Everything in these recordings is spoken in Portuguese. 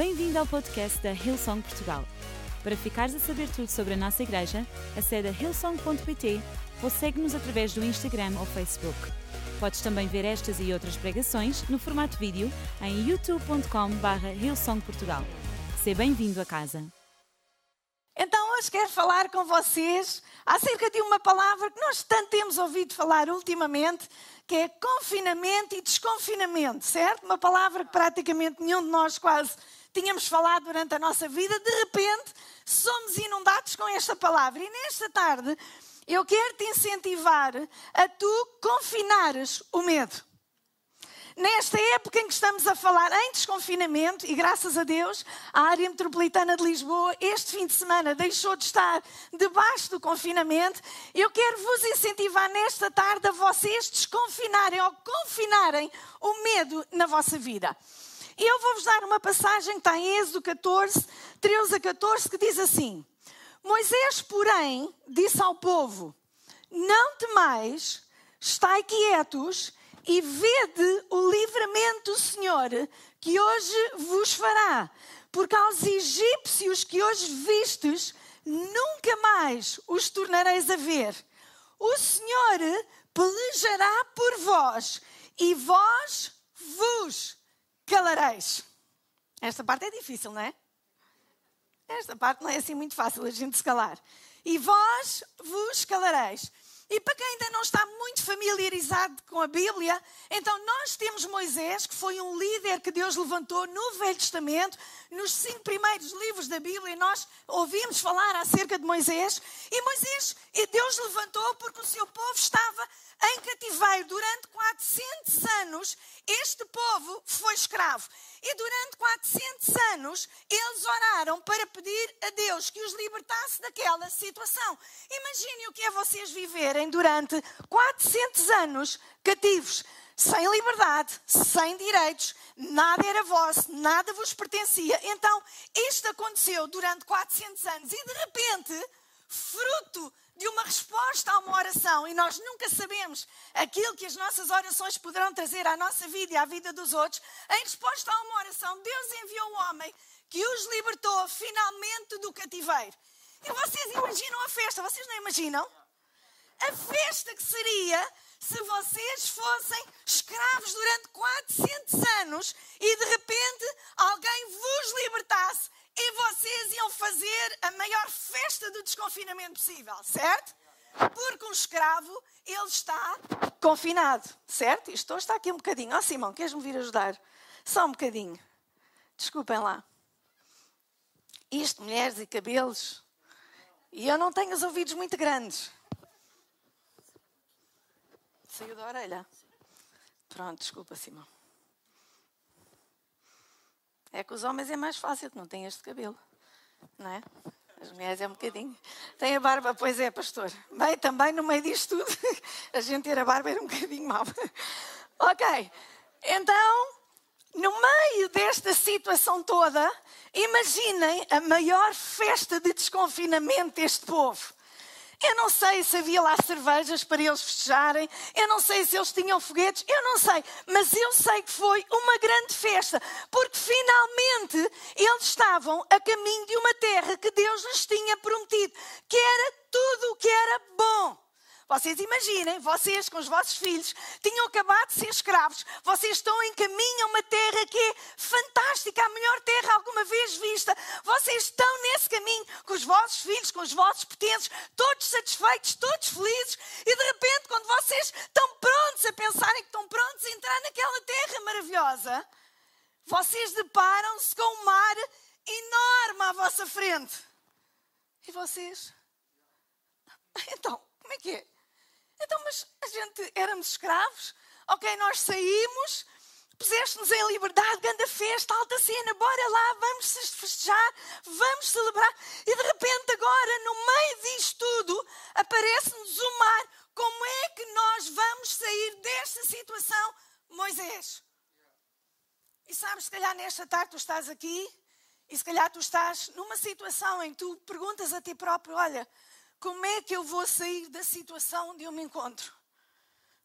Bem-vindo ao podcast da Hillsong Portugal. Para ficares a saber tudo sobre a nossa igreja, acede a hillsong.pt ou segue-nos através do Instagram ou Facebook. Podes também ver estas e outras pregações no formato vídeo em youtube.com.br hillsongportugal. Seja bem-vindo a casa. Então, hoje quero falar com vocês acerca de uma palavra que nós tanto temos ouvido falar ultimamente, que é confinamento e desconfinamento, certo? Uma palavra que praticamente nenhum de nós quase tínhamos falado durante a nossa vida. De repente, somos inundados com esta palavra. E nesta tarde, eu quero te incentivar a tu confinares o medo nesta época em que estamos a falar em desconfinamento, e graças a Deus, a área metropolitana de Lisboa, este fim de semana, deixou de estar debaixo do confinamento, eu quero vos incentivar nesta tarde a vocês desconfinarem ou confinarem o medo na vossa vida. E eu vou-vos dar uma passagem que está em Êxodo 14, 13 a 14, que diz assim: Moisés, porém, disse ao povo: Não temais, estai quietos e vede o livramento do Senhor que hoje vos fará, porque aos egípcios que hoje vistes, nunca mais os tornareis a ver. O Senhor pelejará por vós e vós vos calareis. Esta parte é difícil, não é? Esta parte não é assim muito fácil a gente se calar. E vós vos calareis. E para quem ainda não está muito familiarizado com a Bíblia, então nós temos Moisés, que foi um líder que Deus levantou no Velho Testamento, nos cinco primeiros livros da Bíblia, nós ouvimos falar acerca de Moisés. E Moisés, Deus levantou porque o seu povo estava em cativeiro durante 400 anos. Este povo foi escravo. E durante 400 anos eles oraram para pedir a Deus que os libertasse daquela situação. Imaginem o que é vocês viverem durante 400 anos cativos, sem liberdade, sem direitos, nada era vosso, nada vos pertencia. Então, isto aconteceu durante 400 anos e de repente, fruto de uma resposta a uma oração e nós nunca sabemos aquilo que as nossas orações poderão trazer à nossa vida e à vida dos outros, em resposta a uma oração, Deus enviou um homem que os libertou finalmente do cativeiro. E vocês imaginam a festa, vocês não imaginam? A festa que seria se vocês fossem escravos durante 400 anos e de repente alguém vos libertasse e vocês iam fazer a maior festa de desconfinamento possível, certo? Porque um escravo, ele está confinado, certo? Isto está aqui um bocadinho. Oh, Simão, queres-me vir ajudar? Só um bocadinho. Desculpem lá. Isto, mulheres e cabelos. E eu não tenho os ouvidos muito grandes. Saiu da orelha? Pronto, desculpa, Simão. É que os homens é mais fácil, não têm este cabelo, não é? As mulheres é um bocadinho. Tem a barba, pois é, pastor. Bem, também no meio disto tudo, a gente ter a barba era um bocadinho mau. Ok, então, no meio desta situação toda, imaginem a maior festa de desconfinamento deste povo. Eu não sei se havia lá cervejas para eles festejarem, eu não sei se eles tinham foguetes, eu não sei, mas eu sei que foi uma grande festa, porque finalmente eles estavam a caminho de uma terra que Deus lhes tinha prometido, que era tudo o que era bom. Vocês imaginem, vocês com os vossos filhos tinham acabado de ser escravos, vocês estão em caminho a uma terra que é fantástica, a melhor terra alguma vez vista. Vocês estão nesse caminho com os vossos filhos, com os vossos potentes, todos satisfeitos, todos felizes, e de repente, quando vocês estão prontos a pensarem que estão prontos a entrar naquela terra maravilhosa, vocês deparam-se com um mar enorme à vossa frente. E vocês? Então, como é que é? Então, mas a gente éramos escravos, ok, nós saímos, puseste-nos em liberdade, grande festa, alta cena, bora lá, vamos festejar, vamos celebrar. E de repente, agora, no meio disto tudo, aparece-nos o mar. Como é que nós vamos sair desta situação, Moisés? E sabes, se calhar nesta tarde tu estás aqui e se calhar tu estás numa situação em que tu perguntas a ti próprio: olha, como é que eu vou sair da situação onde eu me encontro?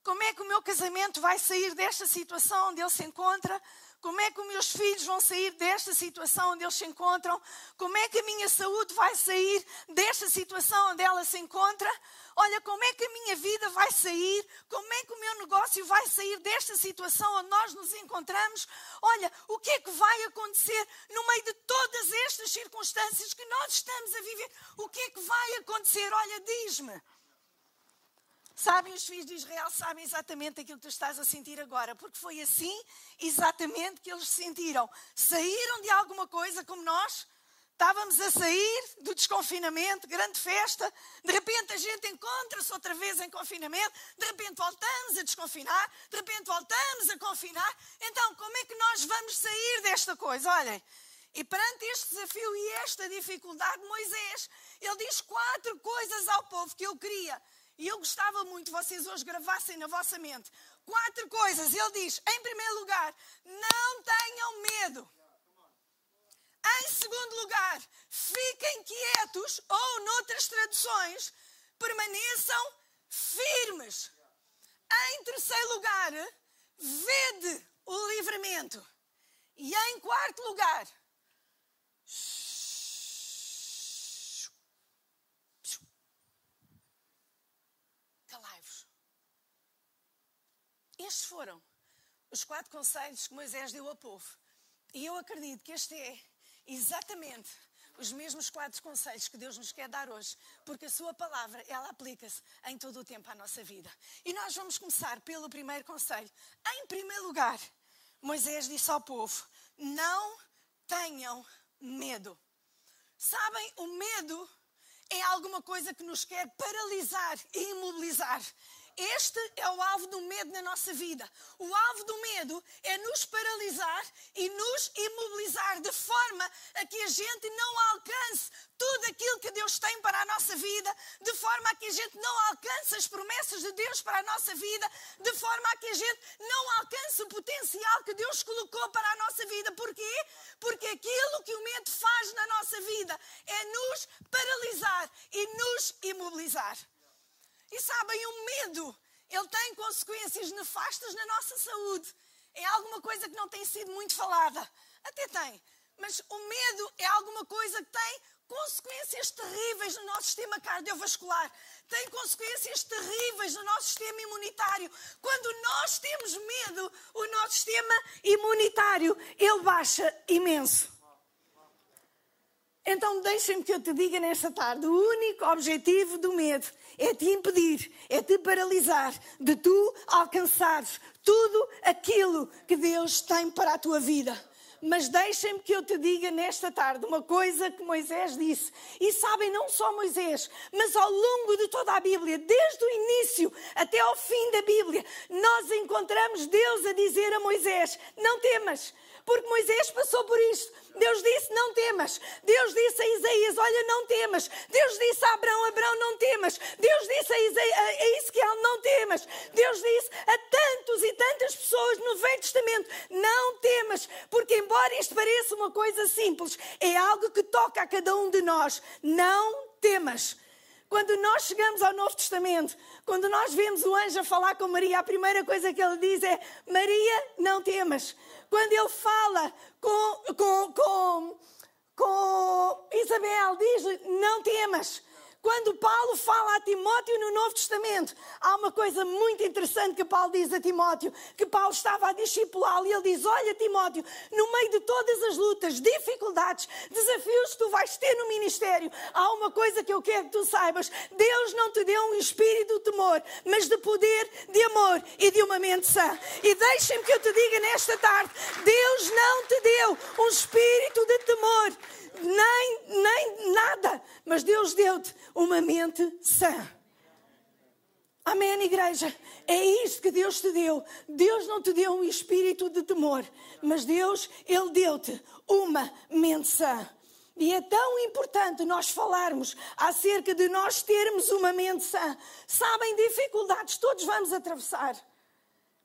Como é que o meu casamento vai sair desta situação onde ele se encontra? como é que os meus filhos vão sair desta situação onde eles se encontram, como é que a minha saúde vai sair desta situação onde ela se encontra, olha, como é que a minha vida vai sair, como é que o meu negócio vai sair desta situação onde nós nos encontramos, olha, o que é que vai acontecer no meio de todas estas circunstâncias que nós estamos a viver, o que é que vai acontecer, olha, diz-me. Sabem, os filhos de Israel sabem exatamente aquilo que tu estás a sentir agora, porque foi assim exatamente que eles sentiram. Saíram de alguma coisa como nós, estávamos a sair do desconfinamento, grande festa, de repente a gente encontra-se outra vez em confinamento, de repente voltamos a desconfinar, de repente voltamos a confinar. Então, como é que nós vamos sair desta coisa? Olhem. E perante este desafio e esta dificuldade, Moisés, ele diz quatro coisas ao povo que eu queria e eu gostava muito que vocês hoje gravassem na vossa mente quatro coisas. Ele diz: em primeiro lugar, não tenham medo. Em segundo lugar, fiquem quietos, ou noutras traduções, permaneçam firmes. Em terceiro lugar, vede o livramento. E em quarto lugar, Estes foram os quatro conselhos que Moisés deu ao povo. E eu acredito que este é exatamente os mesmos quatro conselhos que Deus nos quer dar hoje, porque a sua palavra, ela aplica-se em todo o tempo à nossa vida. E nós vamos começar pelo primeiro conselho. Em primeiro lugar, Moisés disse ao povo: não tenham medo. Sabem, o medo é alguma coisa que nos quer paralisar e imobilizar. Este é o alvo do medo na nossa vida. O alvo do medo é nos paralisar e nos imobilizar de forma a que a gente não alcance tudo aquilo que Deus tem para a nossa vida, de forma a que a gente não alcance as promessas de Deus para a nossa vida, de forma a que a gente não alcance o potencial que Deus colocou para a nossa vida. Porquê? Porque aquilo que o medo faz na nossa vida é nos paralisar e nos imobilizar. E sabem, o medo, ele tem consequências nefastas na nossa saúde. É alguma coisa que não tem sido muito falada. Até tem. Mas o medo é alguma coisa que tem consequências terríveis no nosso sistema cardiovascular, tem consequências terríveis no nosso sistema imunitário. Quando nós temos medo, o nosso sistema imunitário ele baixa imenso. Então deixem-me que eu te diga nesta tarde, o único objetivo do medo é te impedir, é te paralisar de tu alcançares tudo aquilo que Deus tem para a tua vida. Mas deixem-me que eu te diga nesta tarde uma coisa que Moisés disse. E sabem, não só Moisés, mas ao longo de toda a Bíblia, desde o início até ao fim da Bíblia, nós encontramos Deus a dizer a Moisés: Não temas, porque Moisés passou por isto. Deus disse: Não temas. Deus disse a Isaías: Olha, não temas. Deus disse a Abraão: Abraão, não temas. Deus disse a, a Ezequiel: Não temas. Deus disse a tantos e tantas pessoas no Velho Testamento: Não temas. Porque, embora isto pareça uma coisa simples, é algo que toca a cada um de nós. Não temas. Quando nós chegamos ao Novo Testamento, quando nós vemos o anjo a falar com Maria, a primeira coisa que ele diz é: Maria, não temas. Quando ele fala com, com, com, com Isabel, diz-lhe: Não temas. Quando Paulo fala a Timóteo no Novo Testamento, há uma coisa muito interessante que Paulo diz a Timóteo, que Paulo estava a discipulá-lo e ele diz: Olha, Timóteo, no meio de todas as lutas, dificuldades, desafios que tu vais ter no ministério, há uma coisa que eu quero que tu saibas: Deus não te deu um espírito de temor, mas de poder, de amor e de uma mente sã. E deixem-me que eu te diga nesta tarde: Deus não te deu um espírito de temor nem, nem nada, mas Deus deu-te uma mente sã. Amém, igreja? É isto que Deus te deu. Deus não te deu um espírito de temor, mas Deus, Ele deu-te uma mente sã. E é tão importante nós falarmos acerca de nós termos uma mente sã. Sabem, dificuldades todos vamos atravessar.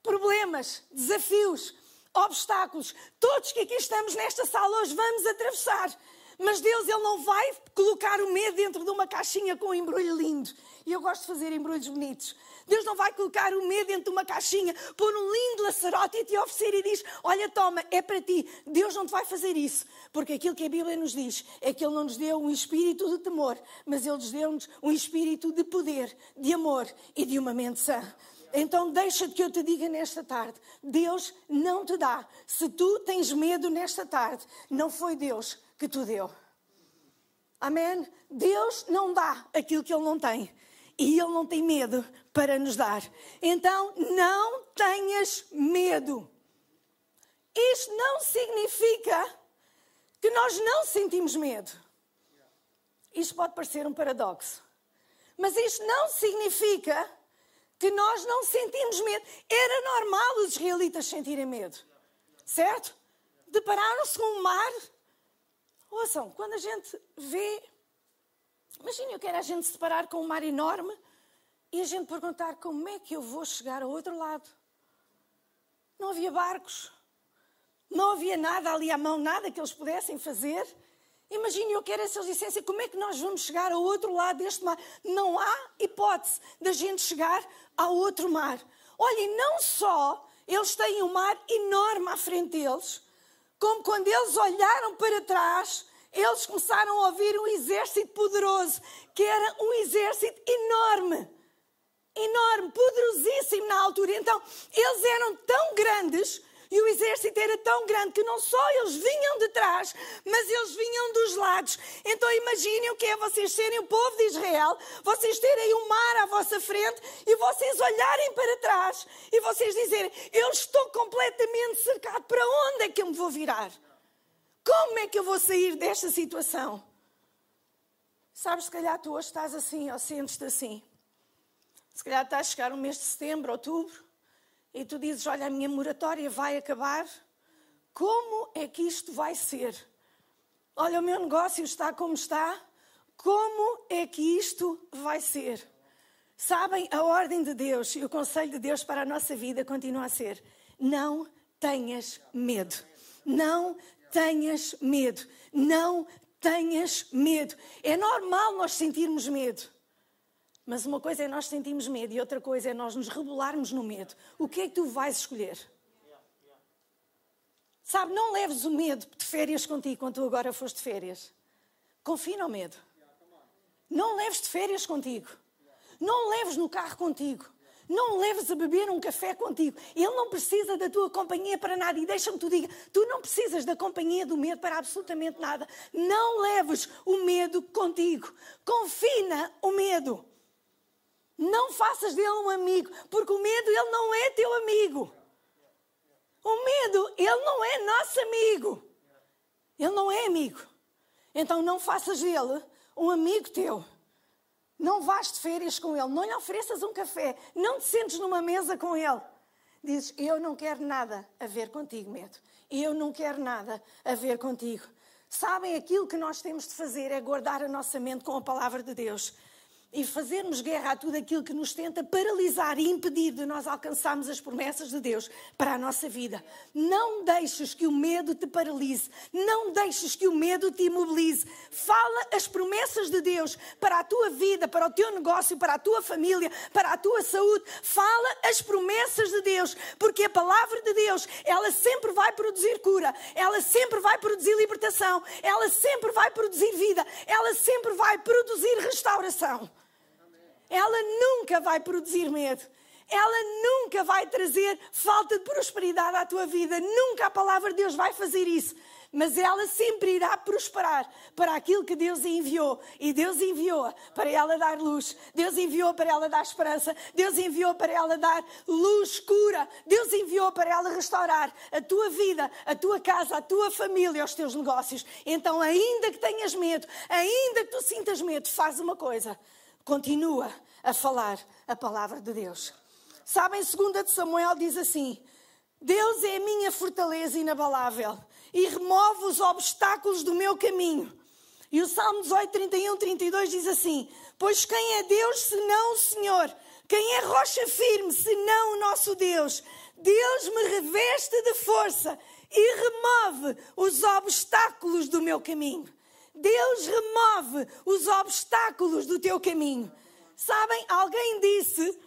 Problemas, desafios, obstáculos, todos que aqui estamos nesta sala hoje vamos atravessar. Mas Deus, Ele não vai colocar o medo dentro de uma caixinha com um embrulho lindo. E eu gosto de fazer embrulhos bonitos. Deus não vai colocar o medo dentro de uma caixinha, pôr um lindo laçarote e te oferecer e diz: Olha, toma, é para ti. Deus não te vai fazer isso. Porque aquilo que a Bíblia nos diz é que Ele não nos deu um espírito de temor, mas Ele nos deu um espírito de poder, de amor e de uma mente sã. Então deixa que eu te diga nesta tarde, Deus não te dá. Se tu tens medo nesta tarde, não foi Deus que te deu. Amém? Deus não dá aquilo que Ele não tem. E Ele não tem medo para nos dar. Então, não tenhas medo. Isto não significa que nós não sentimos medo. Isto pode parecer um paradoxo. Mas isto não significa que nós não sentimos medo. Era normal os israelitas sentirem medo. Certo? Depararam-se com o mar. Ouçam, quando a gente vê. Imaginem o que era a gente se deparar com um mar enorme e a gente perguntar como é que eu vou chegar ao outro lado. Não havia barcos, não havia nada ali à mão, nada que eles pudessem fazer. Imagine o que era se eles dissessem como é que nós vamos chegar ao outro lado deste mar. Não há hipótese da gente chegar ao outro mar. Olhem, não só eles têm um mar enorme à frente deles, como quando eles olharam para trás, eles começaram a ouvir um exército poderoso, que era um exército enorme enorme, poderosíssimo na altura. Então, eles eram tão grandes e o exército era tão grande que não só eles vinham de trás, mas eles vinham dos lados. Então imaginem o que é vocês serem o povo de Israel, vocês terem o mar à vossa frente e vocês olharem para trás e vocês dizerem: Eu estou completamente cercado, para onde é que eu me vou virar? Como é que eu vou sair desta situação? Sabes, se calhar tu hoje estás assim ou sentes-te assim. Se calhar está a chegar o mês de setembro, outubro, e tu dizes: Olha, a minha moratória vai acabar. Como é que isto vai ser? Olha, o meu negócio está como está. Como é que isto vai ser? Sabem, a ordem de Deus e o conselho de Deus para a nossa vida continua a ser: não tenhas medo. Não tenhas medo. Não tenhas medo. É normal nós sentirmos medo. Mas uma coisa é nós sentirmos medo e outra coisa é nós nos rebolarmos no medo. O que é que tu vais escolher? Sabe, não leves o medo de férias contigo quando tu agora foste de férias. Confia no medo. Não leves de férias contigo. Não leves no carro contigo. Não leves a beber um café contigo. Ele não precisa da tua companhia para nada. E deixa-me te diga, tu não precisas da companhia do medo para absolutamente nada. Não leves o medo contigo. Confina o medo. Não faças dele um amigo, porque o medo, ele não é teu amigo. O medo, ele não é nosso amigo. Ele não é amigo. Então não faças dele um amigo teu. Não vás de férias com ele, não lhe ofereças um café, não te sentes numa mesa com ele. Dizes: Eu não quero nada a ver contigo, medo. Eu não quero nada a ver contigo. Sabem, aquilo que nós temos de fazer é guardar a nossa mente com a palavra de Deus e fazermos guerra a tudo aquilo que nos tenta paralisar e impedir de nós alcançarmos as promessas de Deus para a nossa vida. Não deixes que o medo te paralise, não deixes que o medo te imobilize. Fala as promessas de Deus para a tua vida, para o teu negócio, para a tua família, para a tua saúde. Fala as promessas de Deus, porque a palavra de Deus, ela sempre vai produzir cura, ela sempre vai produzir libertação, ela sempre vai produzir vida, ela sempre vai produzir restauração ela nunca vai produzir medo. Ela nunca vai trazer falta de prosperidade à tua vida. Nunca a palavra de Deus vai fazer isso. Mas ela sempre irá prosperar para aquilo que Deus enviou. E Deus enviou para ela dar luz. Deus enviou para ela dar esperança. Deus enviou para ela dar luz, cura. Deus enviou para ela restaurar a tua vida, a tua casa, a tua família, os teus negócios. Então, ainda que tenhas medo, ainda que tu sintas medo, faz uma coisa continua a falar a palavra de Deus. Sabem, segunda de Samuel diz assim: Deus é a minha fortaleza inabalável e remove os obstáculos do meu caminho. E o Salmo 18, 31, 32 diz assim: Pois quem é Deus senão o Senhor? Quem é rocha firme senão o nosso Deus? Deus me reveste de força e remove os obstáculos do meu caminho. Deus remove os obstáculos do teu caminho. Sabem, alguém disse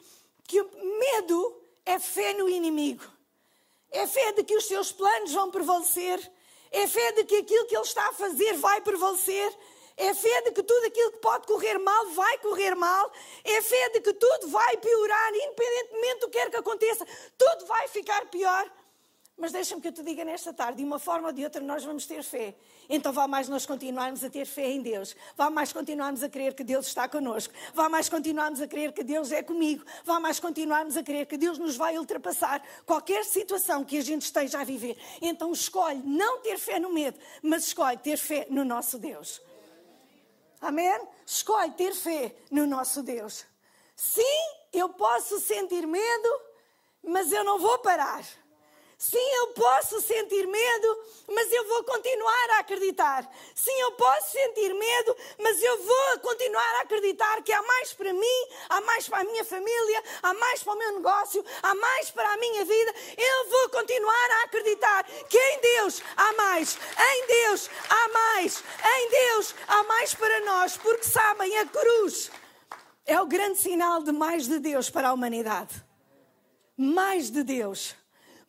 que medo é fé no inimigo. É fé de que os seus planos vão prevalecer. É fé de que aquilo que ele está a fazer vai prevalecer. É fé de que tudo aquilo que pode correr mal vai correr mal. É fé de que tudo vai piorar, independentemente do que quer que aconteça, tudo vai ficar pior. Mas deixa-me que eu te diga nesta tarde, de uma forma ou de outra, nós vamos ter fé. Então vá mais nós continuarmos a ter fé em Deus. Vá mais continuarmos a crer que Deus está connosco. Vá mais continuarmos a crer que Deus é comigo. Vá mais continuarmos a crer que Deus nos vai ultrapassar qualquer situação que a gente esteja a viver. Então escolhe não ter fé no medo, mas escolhe ter fé no nosso Deus. Amém? Escolhe ter fé no nosso Deus. Sim, eu posso sentir medo, mas eu não vou parar. Sim, eu posso sentir medo, mas eu vou continuar a acreditar. Sim, eu posso sentir medo, mas eu vou continuar a acreditar que há mais para mim, há mais para a minha família, há mais para o meu negócio, há mais para a minha vida. Eu vou continuar a acreditar que em Deus há mais, em Deus há mais, em Deus há mais para nós, porque sabem, a cruz é o grande sinal de mais de Deus para a humanidade. Mais de Deus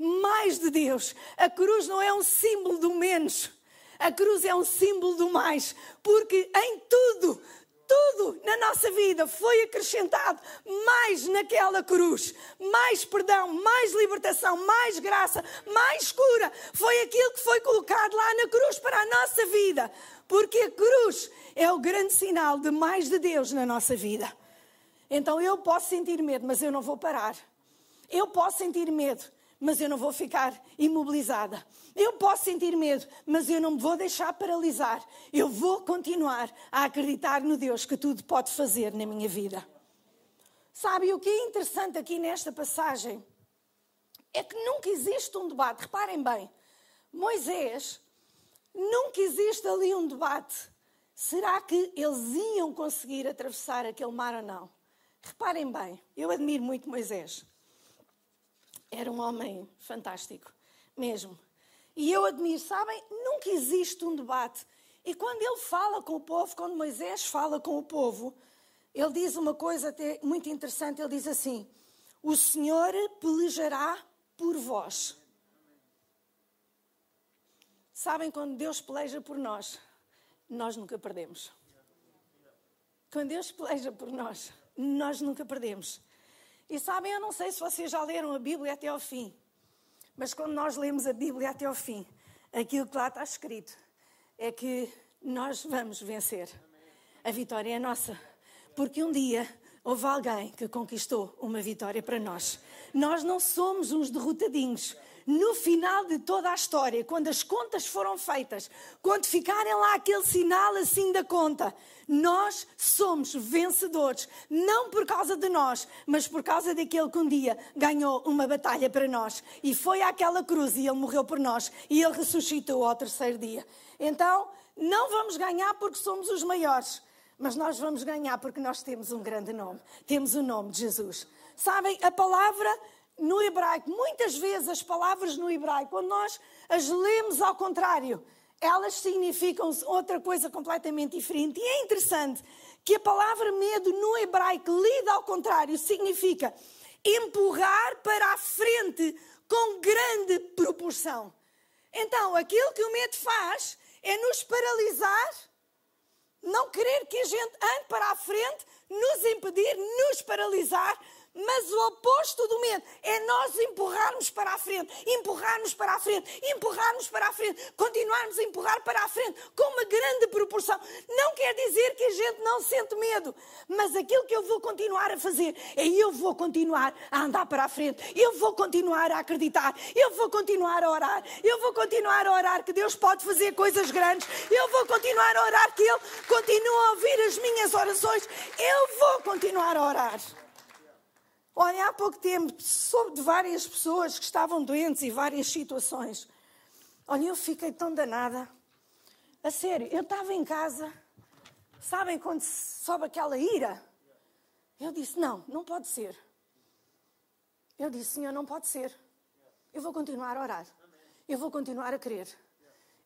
mais de Deus. A cruz não é um símbolo do menos, a cruz é um símbolo do mais, porque em tudo, tudo na nossa vida foi acrescentado mais naquela cruz. Mais perdão, mais libertação, mais graça, mais cura. Foi aquilo que foi colocado lá na cruz para a nossa vida. Porque a cruz é o grande sinal de mais de Deus na nossa vida. Então eu posso sentir medo, mas eu não vou parar. Eu posso sentir medo, mas eu não vou ficar imobilizada. Eu posso sentir medo, mas eu não me vou deixar paralisar. Eu vou continuar a acreditar no Deus que tudo pode fazer na minha vida. Sabe o que é interessante aqui nesta passagem? É que nunca existe um debate. Reparem bem, Moisés, nunca existe ali um debate. Será que eles iam conseguir atravessar aquele mar ou não? Reparem bem, eu admiro muito Moisés. Era um homem fantástico, mesmo. E eu admiro, sabem, nunca existe um debate. E quando ele fala com o povo, quando Moisés fala com o povo, ele diz uma coisa até muito interessante. Ele diz assim: O Senhor pelejará por vós. Sabem, quando Deus peleja por nós, nós nunca perdemos. Quando Deus peleja por nós, nós nunca perdemos. E sabem, eu não sei se vocês já leram a Bíblia até ao fim, mas quando nós lemos a Bíblia até ao fim, aquilo que lá está escrito é que nós vamos vencer. A vitória é nossa. Porque um dia houve alguém que conquistou uma vitória para nós. Nós não somos uns derrotadinhos no final de toda a história, quando as contas foram feitas, quando ficarem lá aquele sinal assim da conta, nós somos vencedores, não por causa de nós, mas por causa daquele que um dia ganhou uma batalha para nós. E foi àquela cruz e ele morreu por nós e ele ressuscitou ao terceiro dia. Então, não vamos ganhar porque somos os maiores, mas nós vamos ganhar porque nós temos um grande nome. Temos o nome de Jesus. Sabem, a palavra no hebraico, muitas vezes as palavras no hebraico, quando nós as lemos ao contrário, elas significam outra coisa completamente diferente. E é interessante que a palavra medo no hebraico, lida ao contrário, significa empurrar para a frente com grande proporção. Então, aquilo que o medo faz é nos paralisar, não querer que a gente ande para a frente, nos impedir, nos paralisar, mas o oposto do medo é nós empurrarmos para a frente, empurrarmos para a frente, empurrarmos para a frente, continuarmos a empurrar para a frente com uma grande proporção. Não quer dizer que a gente não sente medo, mas aquilo que eu vou continuar a fazer é eu vou continuar a andar para a frente, eu vou continuar a acreditar, eu vou continuar a orar, eu vou continuar a orar que Deus pode fazer coisas grandes, eu vou continuar a orar que Ele continua a ouvir as minhas orações, eu vou continuar a orar. Olha, há pouco tempo soube de várias pessoas que estavam doentes e várias situações. Olha, eu fiquei tão danada. A sério, eu estava em casa, sabem quando sobe aquela ira? Eu disse: não, não pode ser. Eu disse: Senhor, não pode ser. Eu vou continuar a orar. Eu vou continuar a crer.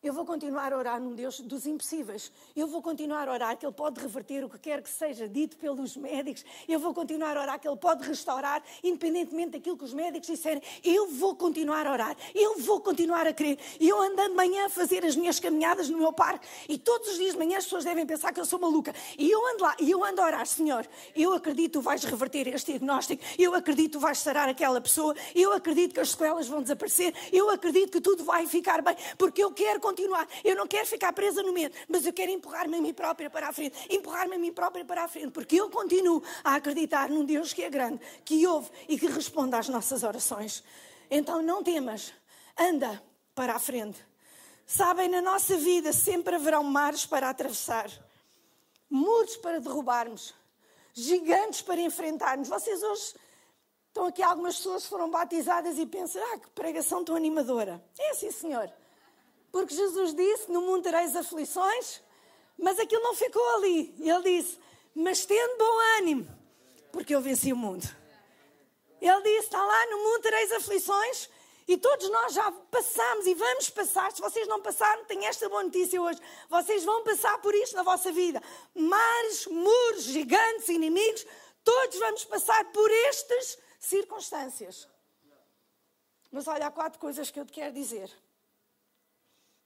Eu vou continuar a orar num Deus dos impossíveis. Eu vou continuar a orar que Ele pode reverter o que quer que seja dito pelos médicos. Eu vou continuar a orar que Ele pode restaurar, independentemente daquilo que os médicos disserem. Eu vou continuar a orar. Eu vou continuar a crer. E eu andando de manhã a fazer as minhas caminhadas no meu parque. E todos os dias de manhã as pessoas devem pensar que eu sou maluca. E eu ando lá, e eu ando a orar, Senhor. Eu acredito que tu vais reverter este diagnóstico. Eu acredito que tu vais sarar aquela pessoa. Eu acredito que as sequelas vão desaparecer. Eu acredito que tudo vai ficar bem. Porque eu quero continuar. Eu não quero ficar presa no medo, mas eu quero empurrar-me a mim própria para a frente. Empurrar-me a mim própria para a frente, porque eu continuo a acreditar num Deus que é grande, que ouve e que responde às nossas orações. Então não temas, anda para a frente. Sabem, na nossa vida sempre haverão mares para atravessar, muros para derrubarmos, gigantes para enfrentarmos. Vocês hoje estão aqui, algumas pessoas foram batizadas e pensam: ah, que pregação tão animadora. É assim, Senhor. Porque Jesus disse: No mundo tereis aflições, mas aquilo não ficou ali. Ele disse: Mas tendo bom ânimo, porque eu venci o mundo. Ele disse: Está lá, no mundo tereis aflições, e todos nós já passamos e vamos passar. Se vocês não passaram, tenho esta boa notícia hoje. Vocês vão passar por isto na vossa vida. Mares, muros, gigantes, inimigos, todos vamos passar por estas circunstâncias. Mas olha, há quatro coisas que eu te quero dizer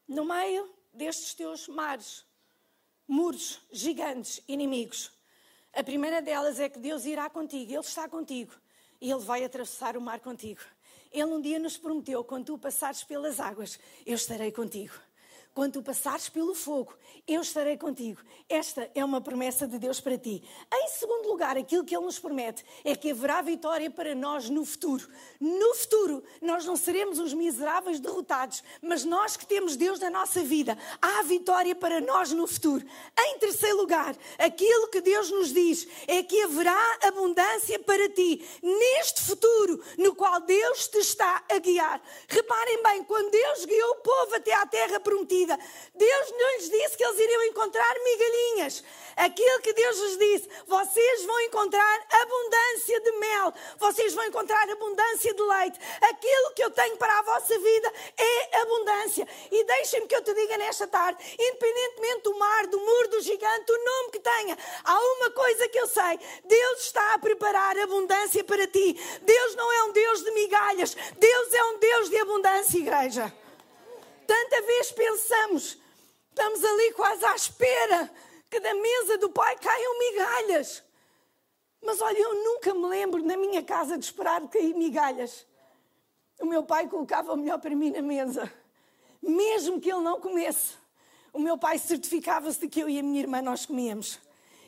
no meio destes teus mares, muros gigantes, inimigos. A primeira delas é que Deus irá contigo, Ele está contigo e Ele vai atravessar o mar contigo. Ele um dia nos prometeu: quando tu passares pelas águas, eu estarei contigo. Quando tu passares pelo fogo, eu estarei contigo. Esta é uma promessa de Deus para ti. Em segundo lugar, aquilo que Ele nos promete é que haverá vitória para nós no futuro. No futuro, nós não seremos os miseráveis derrotados, mas nós que temos Deus na nossa vida, há vitória para nós no futuro. Em terceiro lugar, aquilo que Deus nos diz é que haverá abundância para ti neste futuro no qual Deus te está a guiar. Reparem bem, quando Deus guiou o povo até à terra prometida, vida. Deus não lhes disse que eles iriam encontrar migalhinhas. Aquilo que Deus lhes disse, vocês vão encontrar abundância de mel, vocês vão encontrar abundância de leite. Aquilo que eu tenho para a vossa vida é abundância. E deixem-me que eu te diga nesta tarde, independentemente do mar, do muro, do gigante, do nome que tenha, há uma coisa que eu sei: Deus está a preparar abundância para ti. Deus não é um Deus de migalhas, Deus é um Deus de abundância, igreja. Tanta vez pensamos, estamos ali quase à espera que da mesa do Pai caiam migalhas. Mas olha, eu nunca me lembro na minha casa de esperar cair migalhas. O meu pai colocava o melhor para mim na mesa, mesmo que ele não comesse. O meu pai certificava-se de que eu e a minha irmã nós comíamos.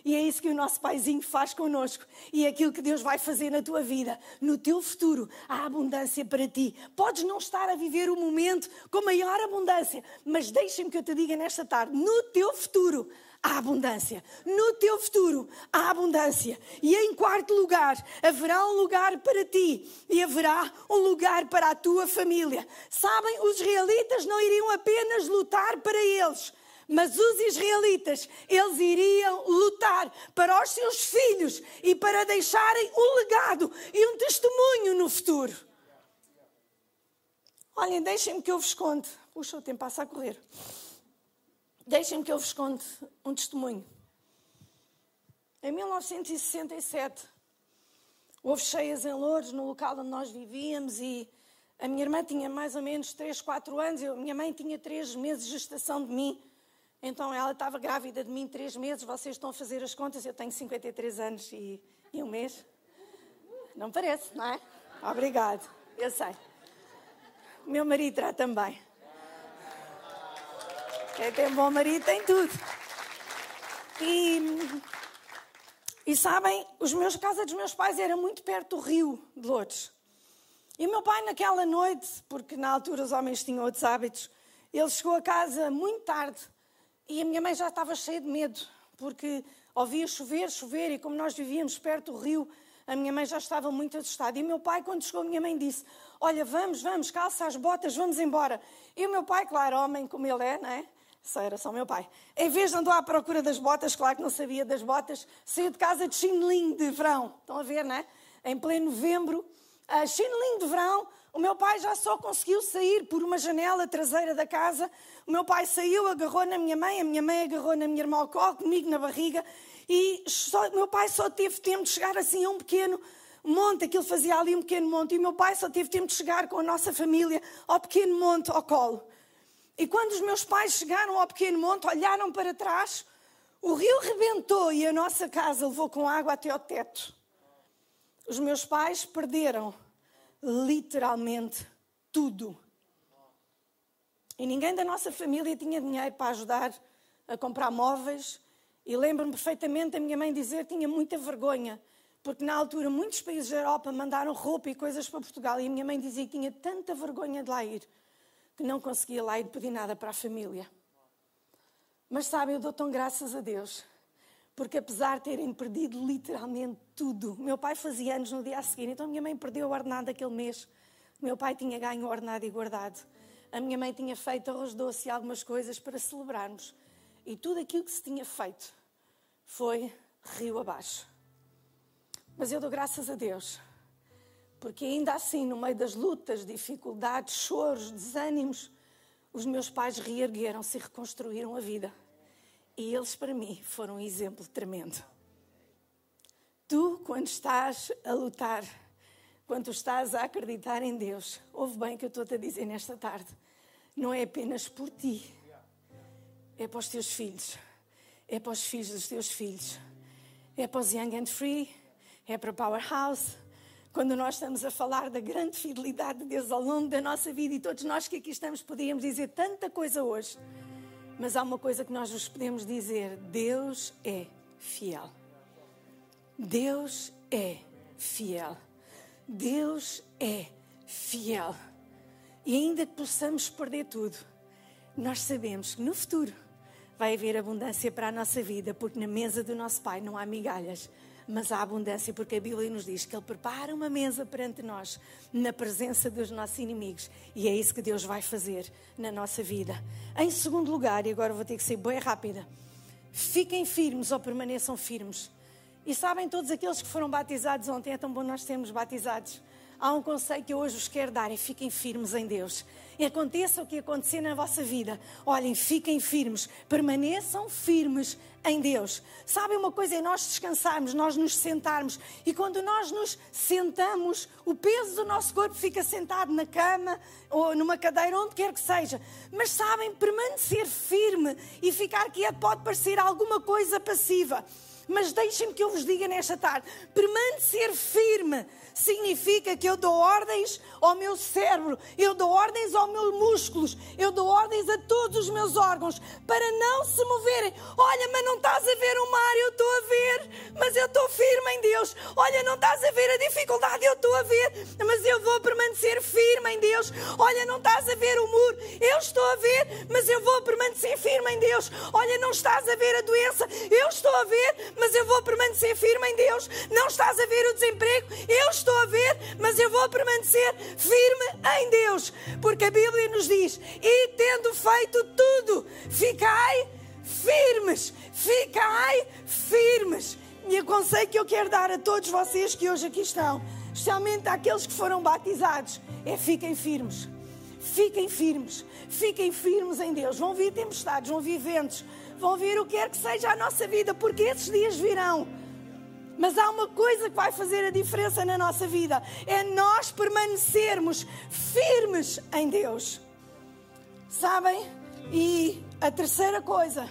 E é isso que o nosso paizinho faz connosco. E é aquilo que Deus vai fazer na tua vida, no teu futuro. Há abundância para ti. Podes não estar a viver o momento com maior abundância, mas deixa-me que eu te diga nesta tarde: no teu futuro há abundância. No teu futuro há abundância. E em quarto lugar, haverá um lugar para ti e haverá um lugar para a tua família. Sabem, os israelitas não iriam apenas lutar para eles mas os israelitas, eles iriam lutar para os seus filhos e para deixarem um legado e um testemunho no futuro. Olhem, deixem-me que eu vos conte. Puxa, o tempo passa a correr. Deixem-me que eu vos conte um testemunho. Em 1967, houve cheias em Louros, no local onde nós vivíamos, e a minha irmã tinha mais ou menos 3, 4 anos, a minha mãe tinha 3 meses de gestação de mim. Então ela estava grávida de mim três meses, vocês estão a fazer as contas, eu tenho 53 anos e, e um mês. Não parece, não é? Obrigado, eu sei. O meu marido terá também. Quem tem bom marido tem tudo. E, e sabem, os meus, a casa dos meus pais era muito perto do rio de Lourdes. E o meu pai, naquela noite, porque na altura os homens tinham outros hábitos, ele chegou a casa muito tarde e a minha mãe já estava cheia de medo, porque ouvia chover, chover, e como nós vivíamos perto do rio, a minha mãe já estava muito assustada. E o meu pai, quando chegou, a minha mãe disse: Olha, vamos, vamos, calça as botas, vamos embora. E o meu pai, claro, homem como ele é, não é? Isso era só meu pai. Em vez de andar à procura das botas, claro que não sabia das botas, saiu de casa de chinelinho de verão. Estão a ver, não é? Em pleno novembro, uh, chinelinho de verão, O meu pai já só conseguiu sair por uma janela traseira da casa. O meu pai saiu, agarrou na minha mãe, a minha mãe agarrou na minha irmã ao colo, comigo na barriga. E só, meu pai só teve tempo de chegar assim a um pequeno monte, aquilo fazia ali um pequeno monte. E o meu pai só teve tempo de chegar com a nossa família ao pequeno monte, ao colo. E quando os meus pais chegaram ao pequeno monte, olharam para trás, o rio rebentou e a nossa casa levou com água até ao teto. Os meus pais perderam literalmente tudo. E ninguém da nossa família tinha dinheiro para ajudar a comprar móveis. E lembro-me perfeitamente da minha mãe dizer que tinha muita vergonha, porque na altura muitos países da Europa mandaram roupa e coisas para Portugal. E a minha mãe dizia que tinha tanta vergonha de lá ir que não conseguia lá ir pedir nada para a família. Mas sabem, eu dou tão graças a Deus porque apesar de terem perdido literalmente tudo, meu pai fazia anos no dia a seguir, então a minha mãe perdeu o ordenado daquele mês. Meu pai tinha ganho o ordenado e guardado. A minha mãe tinha feito arroz doce e algumas coisas para celebrarmos. E tudo aquilo que se tinha feito foi rio abaixo. Mas eu dou graças a Deus, porque ainda assim, no meio das lutas, dificuldades, choros, desânimos, os meus pais reergueram-se e reconstruíram a vida. E eles, para mim, foram um exemplo tremendo. Tu, quando estás a lutar, quando estás a acreditar em Deus, ouve bem o que eu estou-te a dizer nesta tarde, não é apenas por ti, é para os teus filhos, é para os filhos dos teus filhos, é para os Young and Free, é para Powerhouse. Quando nós estamos a falar da grande fidelidade de Deus ao longo da nossa vida, e todos nós que aqui estamos podíamos dizer tanta coisa hoje. Mas há uma coisa que nós vos podemos dizer: Deus é fiel. Deus é fiel. Deus é fiel. E ainda que possamos perder tudo, nós sabemos que no futuro vai haver abundância para a nossa vida, porque na mesa do nosso Pai não há migalhas, mas há abundância, porque a Bíblia nos diz que Ele prepara uma mesa perante nós, na presença dos nossos inimigos, e é isso que Deus vai fazer na nossa vida. Em segundo lugar, e agora vou ter que ser bem rápida, fiquem firmes ou permaneçam firmes. E sabem, todos aqueles que foram batizados ontem, é tão bom nós sermos batizados há um conselho que eu hoje vos quero dar: é fiquem firmes em Deus. E aconteça o que acontecer na vossa vida, olhem, fiquem firmes, permaneçam firmes em Deus. Sabem uma coisa é nós descansarmos, nós nos sentarmos, e quando nós nos sentamos, o peso do nosso corpo fica sentado na cama ou numa cadeira, onde quer que seja. Mas sabem, permanecer firme e ficar quieto pode parecer alguma coisa passiva. Mas deixem-me que eu vos diga nesta tarde: permanecer firme significa que eu dou ordens ao meu cérebro, eu dou ordens aos meus músculos, eu dou ordens a todos os meus órgãos para não se moverem. Olha, mas não estás a ver o mar, eu estou a ver, mas eu estou firme em Deus. Olha, não estás a ver a dificuldade, eu estou a ver, mas eu vou permanecer firme em Deus. Olha, não estás a ver o muro, eu estou a ver, mas eu vou permanecer firme em Deus. Olha, não estás a ver a doença, eu estou a ver, mas eu vou permanecer firme em Deus. Não estás a ver o desemprego, eu estou a ver, mas eu vou permanecer firme em Deus, porque a Bíblia nos diz: e tendo feito tudo, ficai firmes, ficai firmes. E o conselho que eu quero dar a todos vocês que hoje aqui estão, especialmente àqueles que foram batizados, é fiquem firmes. Fiquem firmes, fiquem firmes em Deus. Vão vir tempestades, vão vir ventos, vão vir o que quer que seja a nossa vida, porque esses dias virão. Mas há uma coisa que vai fazer a diferença na nossa vida: é nós permanecermos firmes em Deus. Sabem? E a terceira coisa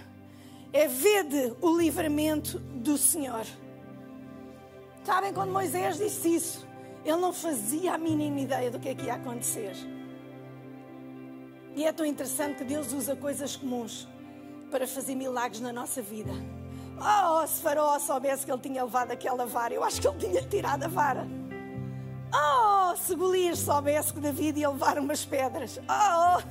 é ver o livramento do Senhor. Sabem quando Moisés disse isso? Ele não fazia a mínima ideia do que é que ia acontecer. E é tão interessante que Deus usa coisas comuns para fazer milagres na nossa vida. Oh, se Faraó soubesse que ele tinha levado aquela vara, eu acho que ele tinha tirado a vara. Oh, se Golias soubesse que David ia levar umas pedras. Oh,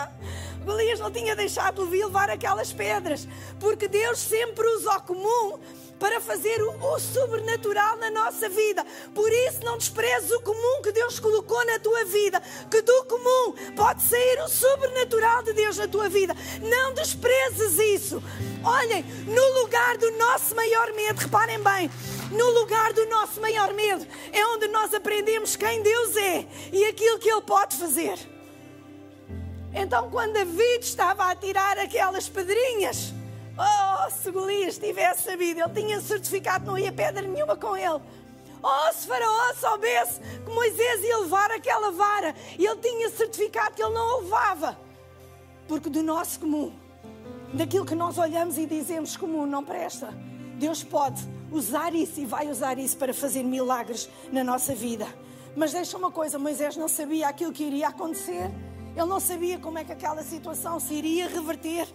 Golias não tinha deixado Levi levar aquelas pedras, porque Deus sempre usa o comum para fazer o, sobrenatural na nossa vida. Por isso, não desprezes o comum que Deus colocou na tua vida, que do comum pode sair o sobrenatural de Deus na tua vida. Não desprezes isso. Olhem, no lugar do nosso maior medo, reparem bem, no lugar do nosso maior medo é onde nós aprendemos quem Deus é e aquilo que Ele pode fazer. Então, quando David estava a tirar aquelas pedrinhas, Oh, se Golias tivesse sabido, ele tinha certificado, não ia pedra nenhuma com ele. Oh, se Faraó soubesse que Moisés ia levar aquela vara, ele tinha certificado que ele não a levava. Porque do nosso comum, daquilo que nós olhamos e dizemos comum, não presta. Deus pode usar isso e vai usar isso para fazer milagres na nossa vida. Mas deixa uma coisa: Moisés não sabia aquilo que iria acontecer, ele não sabia como é que aquela situação se iria reverter.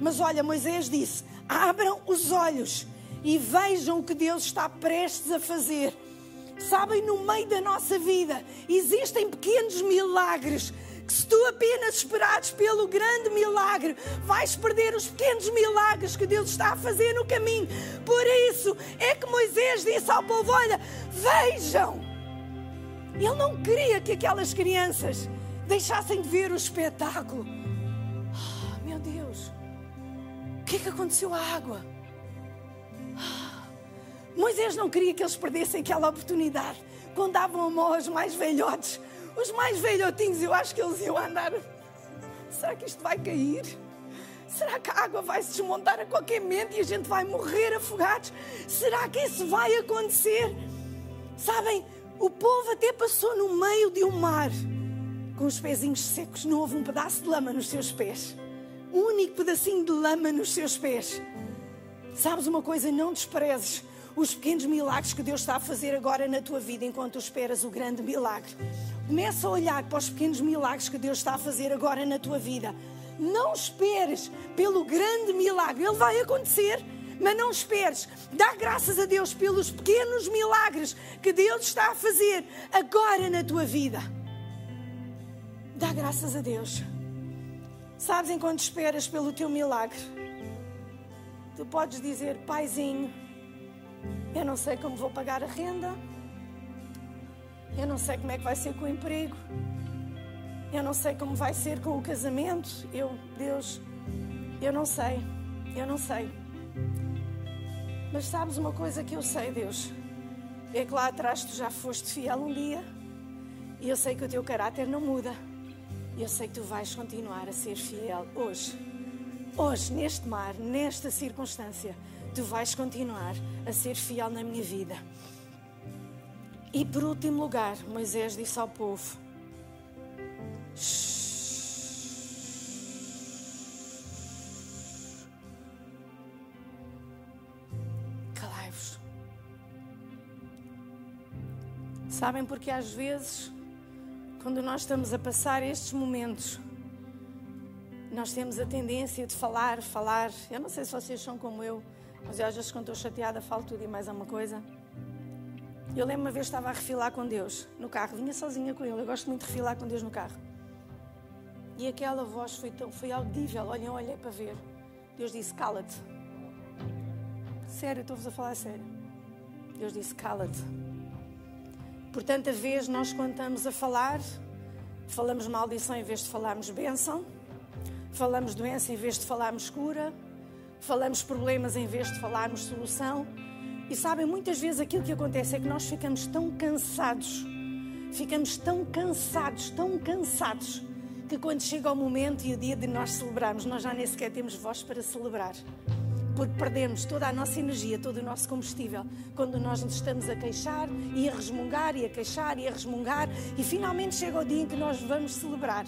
Mas olha, Moisés disse: abram os olhos e vejam o que Deus está prestes a fazer. Sabem, no meio da nossa vida existem pequenos milagres que se tu apenas esperares pelo grande milagre, vais perder os pequenos milagres que Deus está a fazer no caminho. Por isso é que Moisés disse ao povo: Olha, vejam. Ele não queria que aquelas crianças deixassem de ver o espetáculo. Que é que aconteceu à água? Moisés não queria que eles perdessem aquela oportunidade. Quando davam a mão aos mais velhotes, os mais velhotinhos, eu acho que eles iam andar. Será que isto vai cair? Será que a água vai se desmontar a qualquer momento e a gente vai morrer afogados? Será que isso vai acontecer? Sabem, o povo até passou no meio de um mar com os pezinhos secos, não houve um pedaço de lama nos seus pés. Único pedacinho de lama nos seus pés. Sabes uma coisa? Não desprezes os pequenos milagres que Deus está a fazer agora na tua vida enquanto esperas o grande milagre. Começa a olhar para os pequenos milagres que Deus está a fazer agora na tua vida. Não esperes pelo grande milagre, ele vai acontecer. Mas não esperes. Dá graças a Deus pelos pequenos milagres que Deus está a fazer agora na tua vida. Dá graças a Deus. Sabes, enquanto esperas pelo teu milagre, tu podes dizer: Paizinho, eu não sei como vou pagar a renda. Eu não sei como é que vai ser com o emprego. Eu não sei como vai ser com o casamento. Eu, Deus, eu não sei. Eu não sei. Mas sabes uma coisa que eu sei, Deus? É que lá atrás tu já foste fiel um dia. E eu sei que o teu caráter não muda. E eu sei que tu vais continuar a ser fiel hoje. Hoje, neste mar, nesta circunstância tu vais continuar a ser fiel na minha vida. E por último lugar, Moisés disse ao povo: Calai-vos. Sabem porque às vezes, quando nós estamos a passar estes momentos, nós temos a tendência de falar, falar. Eu não sei se vocês são como eu. Mas eu às vezes quando estou chateada falo tudo e mais alguma coisa. Eu lembro uma vez estava a refilar com Deus no carro, vinha sozinha com Ele. Eu gosto muito de refilar com Deus no carro. E aquela voz foi, tão, foi audível. Olhem, eu olhei para ver. Deus disse: Cala-te. Sério, estou-vos a falar sério. Deus disse: Cala-te. Por tanta vez nós, quando estamos a falar, falamos maldição em vez de falarmos bênção, falamos doença em vez de falarmos cura falamos problemas em vez de falarmos solução. E sabem, muitas vezes aquilo que acontece é que nós ficamos tão cansados, ficamos tão cansados, tão cansados, que quando chega o momento e o dia de nós celebrarmos, nós já nem sequer temos voz para celebrar. Porque perdemos toda a nossa energia, todo o nosso combustível, quando nós nos estamos a queixar e a resmungar e a queixar e a resmungar, e finalmente chega o dia em que nós vamos celebrar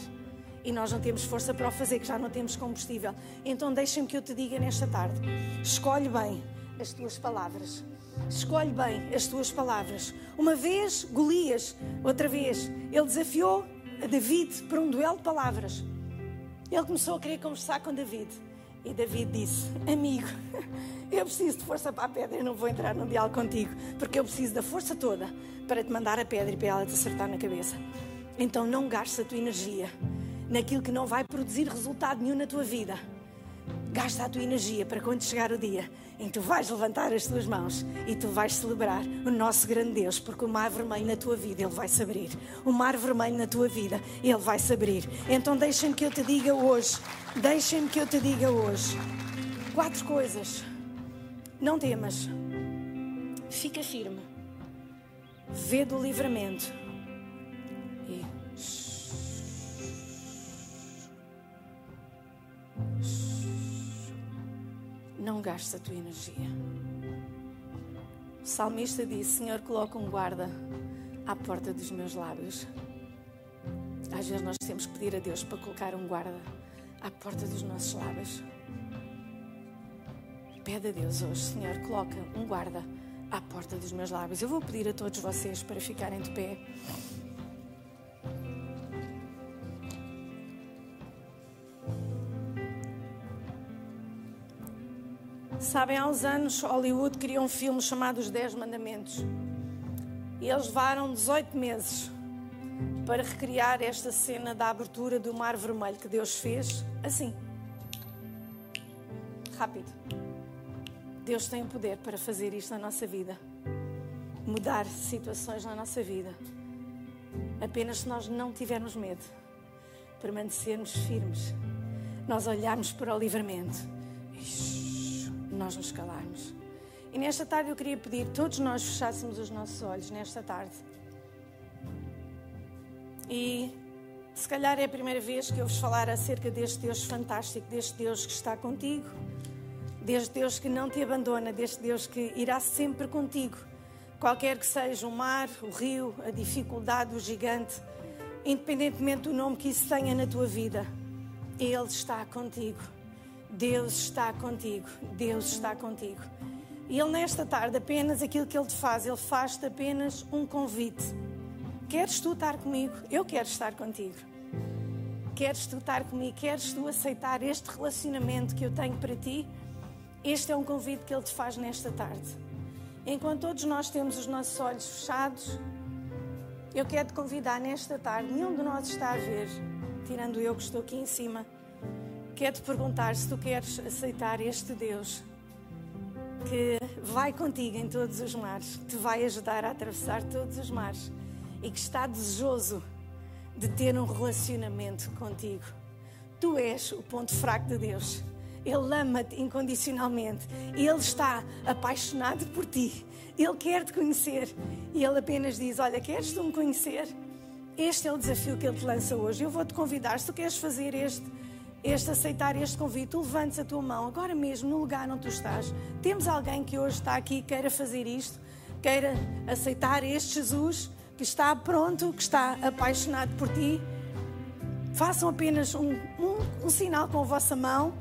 e nós não temos força para o fazer, que já não temos combustível. Então deixa-me que eu te diga nesta tarde: escolhe bem as tuas palavras. Escolhe bem as tuas palavras. Uma vez, Golias, outra vez, ele desafiou David para um duelo de palavras. Ele começou a querer conversar com David. E David disse: Amigo, eu preciso de força para a pedra, eu não vou entrar num diálogo contigo, porque eu preciso da força toda para te mandar a pedra e para ela te acertar na cabeça. Então não gastes a tua energia naquilo que não vai produzir resultado nenhum na tua vida. Gasta a tua energia para quando chegar o dia em que tu vais levantar as tuas mãos e tu vais celebrar o nosso grande Deus, porque o mar vermelho na tua vida ele vai se abrir. O mar vermelho na tua vida ele vai se abrir. Então deixem-me que eu te diga hoje, deixem-me que eu te diga hoje quatro coisas. Não temas. Fica firme. Vê do livramento. E não gastes a tua energia. O salmista disse: Senhor, coloca um guarda à porta dos meus lábios. Às vezes nós temos que pedir a Deus para colocar um guarda à porta dos nossos lábios. Pede a Deus hoje, Senhor, coloca um guarda à porta dos meus lábios. Eu vou pedir a todos vocês para ficarem de pé. Sabem, há uns anos Hollywood criou um filme chamado Os Dez Mandamentos. E eles levaram 18 meses para recriar esta cena da abertura do Mar Vermelho que Deus fez assim. Rápido. Deus tem o poder para fazer isto na nossa vida. Mudar situações na nossa vida. Apenas se nós não tivermos medo. Permanecermos firmes. Nós olharmos para o livramento. Ixi nós nos calarmos. E nesta tarde eu queria pedir que todos nós fechássemos os nossos olhos nesta tarde. E se calhar é a primeira vez que eu vos falar acerca deste Deus fantástico, deste Deus que está contigo, deste Deus que não te abandona, deste Deus que irá sempre contigo, qualquer que seja o mar, o rio, a dificuldade, o gigante, independentemente do nome que isso tenha na tua vida, Ele está contigo. Deus está contigo, Deus está contigo. E Ele, nesta tarde, apenas aquilo que Ele te faz, Ele faz-te apenas um convite. Queres tu estar comigo? Eu quero estar contigo. Queres tu estar comigo? Queres tu aceitar este relacionamento que eu tenho para ti? Este é um convite que Ele te faz nesta tarde. Enquanto todos nós temos os nossos olhos fechados, eu quero te convidar nesta tarde. Nenhum de nós está a ver, tirando eu que estou aqui em cima quero te perguntar se tu queres aceitar este Deus que vai contigo em todos os mares, que te vai ajudar a atravessar todos os mares e que está desejoso de ter um relacionamento contigo. Tu és o ponto fraco de Deus. Ele ama-te incondicionalmente. Ele está apaixonado por ti. Ele quer te conhecer. E ele apenas diz: Olha, queres tu me conhecer? Este é o desafio que ele te lança hoje. Eu vou te convidar, se tu queres fazer este este aceitar este convite, tu levantes a tua mão agora mesmo no lugar onde tu estás. Temos alguém que hoje está aqui queira fazer isto, queira aceitar este Jesus que está pronto, que está apaixonado por ti. Façam apenas um, um, um sinal com a vossa mão.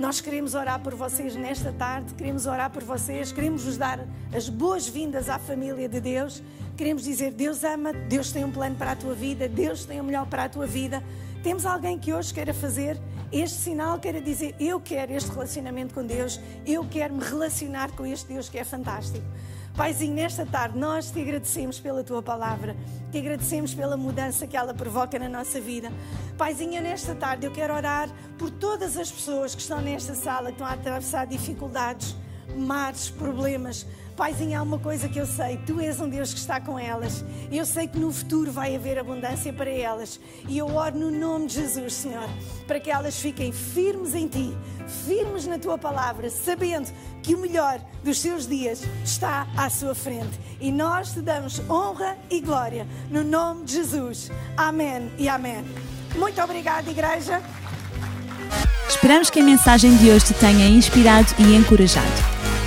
Nós queremos orar por vocês nesta tarde, queremos orar por vocês, queremos vos dar as boas-vindas à família de Deus. Queremos dizer: Deus ama, Deus tem um plano para a tua vida, Deus tem o melhor para a tua vida. Temos alguém que hoje queira fazer este sinal quer dizer: eu quero este relacionamento com Deus, eu quero me relacionar com este Deus que é fantástico. Paizinho, nesta tarde nós te agradecemos pela tua palavra, te agradecemos pela mudança que ela provoca na nossa vida. Paizinho, nesta tarde eu quero orar por todas as pessoas que estão nesta sala, que estão a atravessar dificuldades, mares, problemas. Paizinho, há uma coisa que eu sei: tu és um Deus que está com elas. Eu sei que no futuro vai haver abundância para elas. E eu oro no nome de Jesus, Senhor, para que elas fiquem firmes em ti, firmes na tua palavra, sabendo que o melhor dos seus dias está à sua frente. E nós te damos honra e glória no nome de Jesus. Amém e amém. Muito obrigada, igreja. Esperamos que a mensagem de hoje te tenha inspirado e encorajado.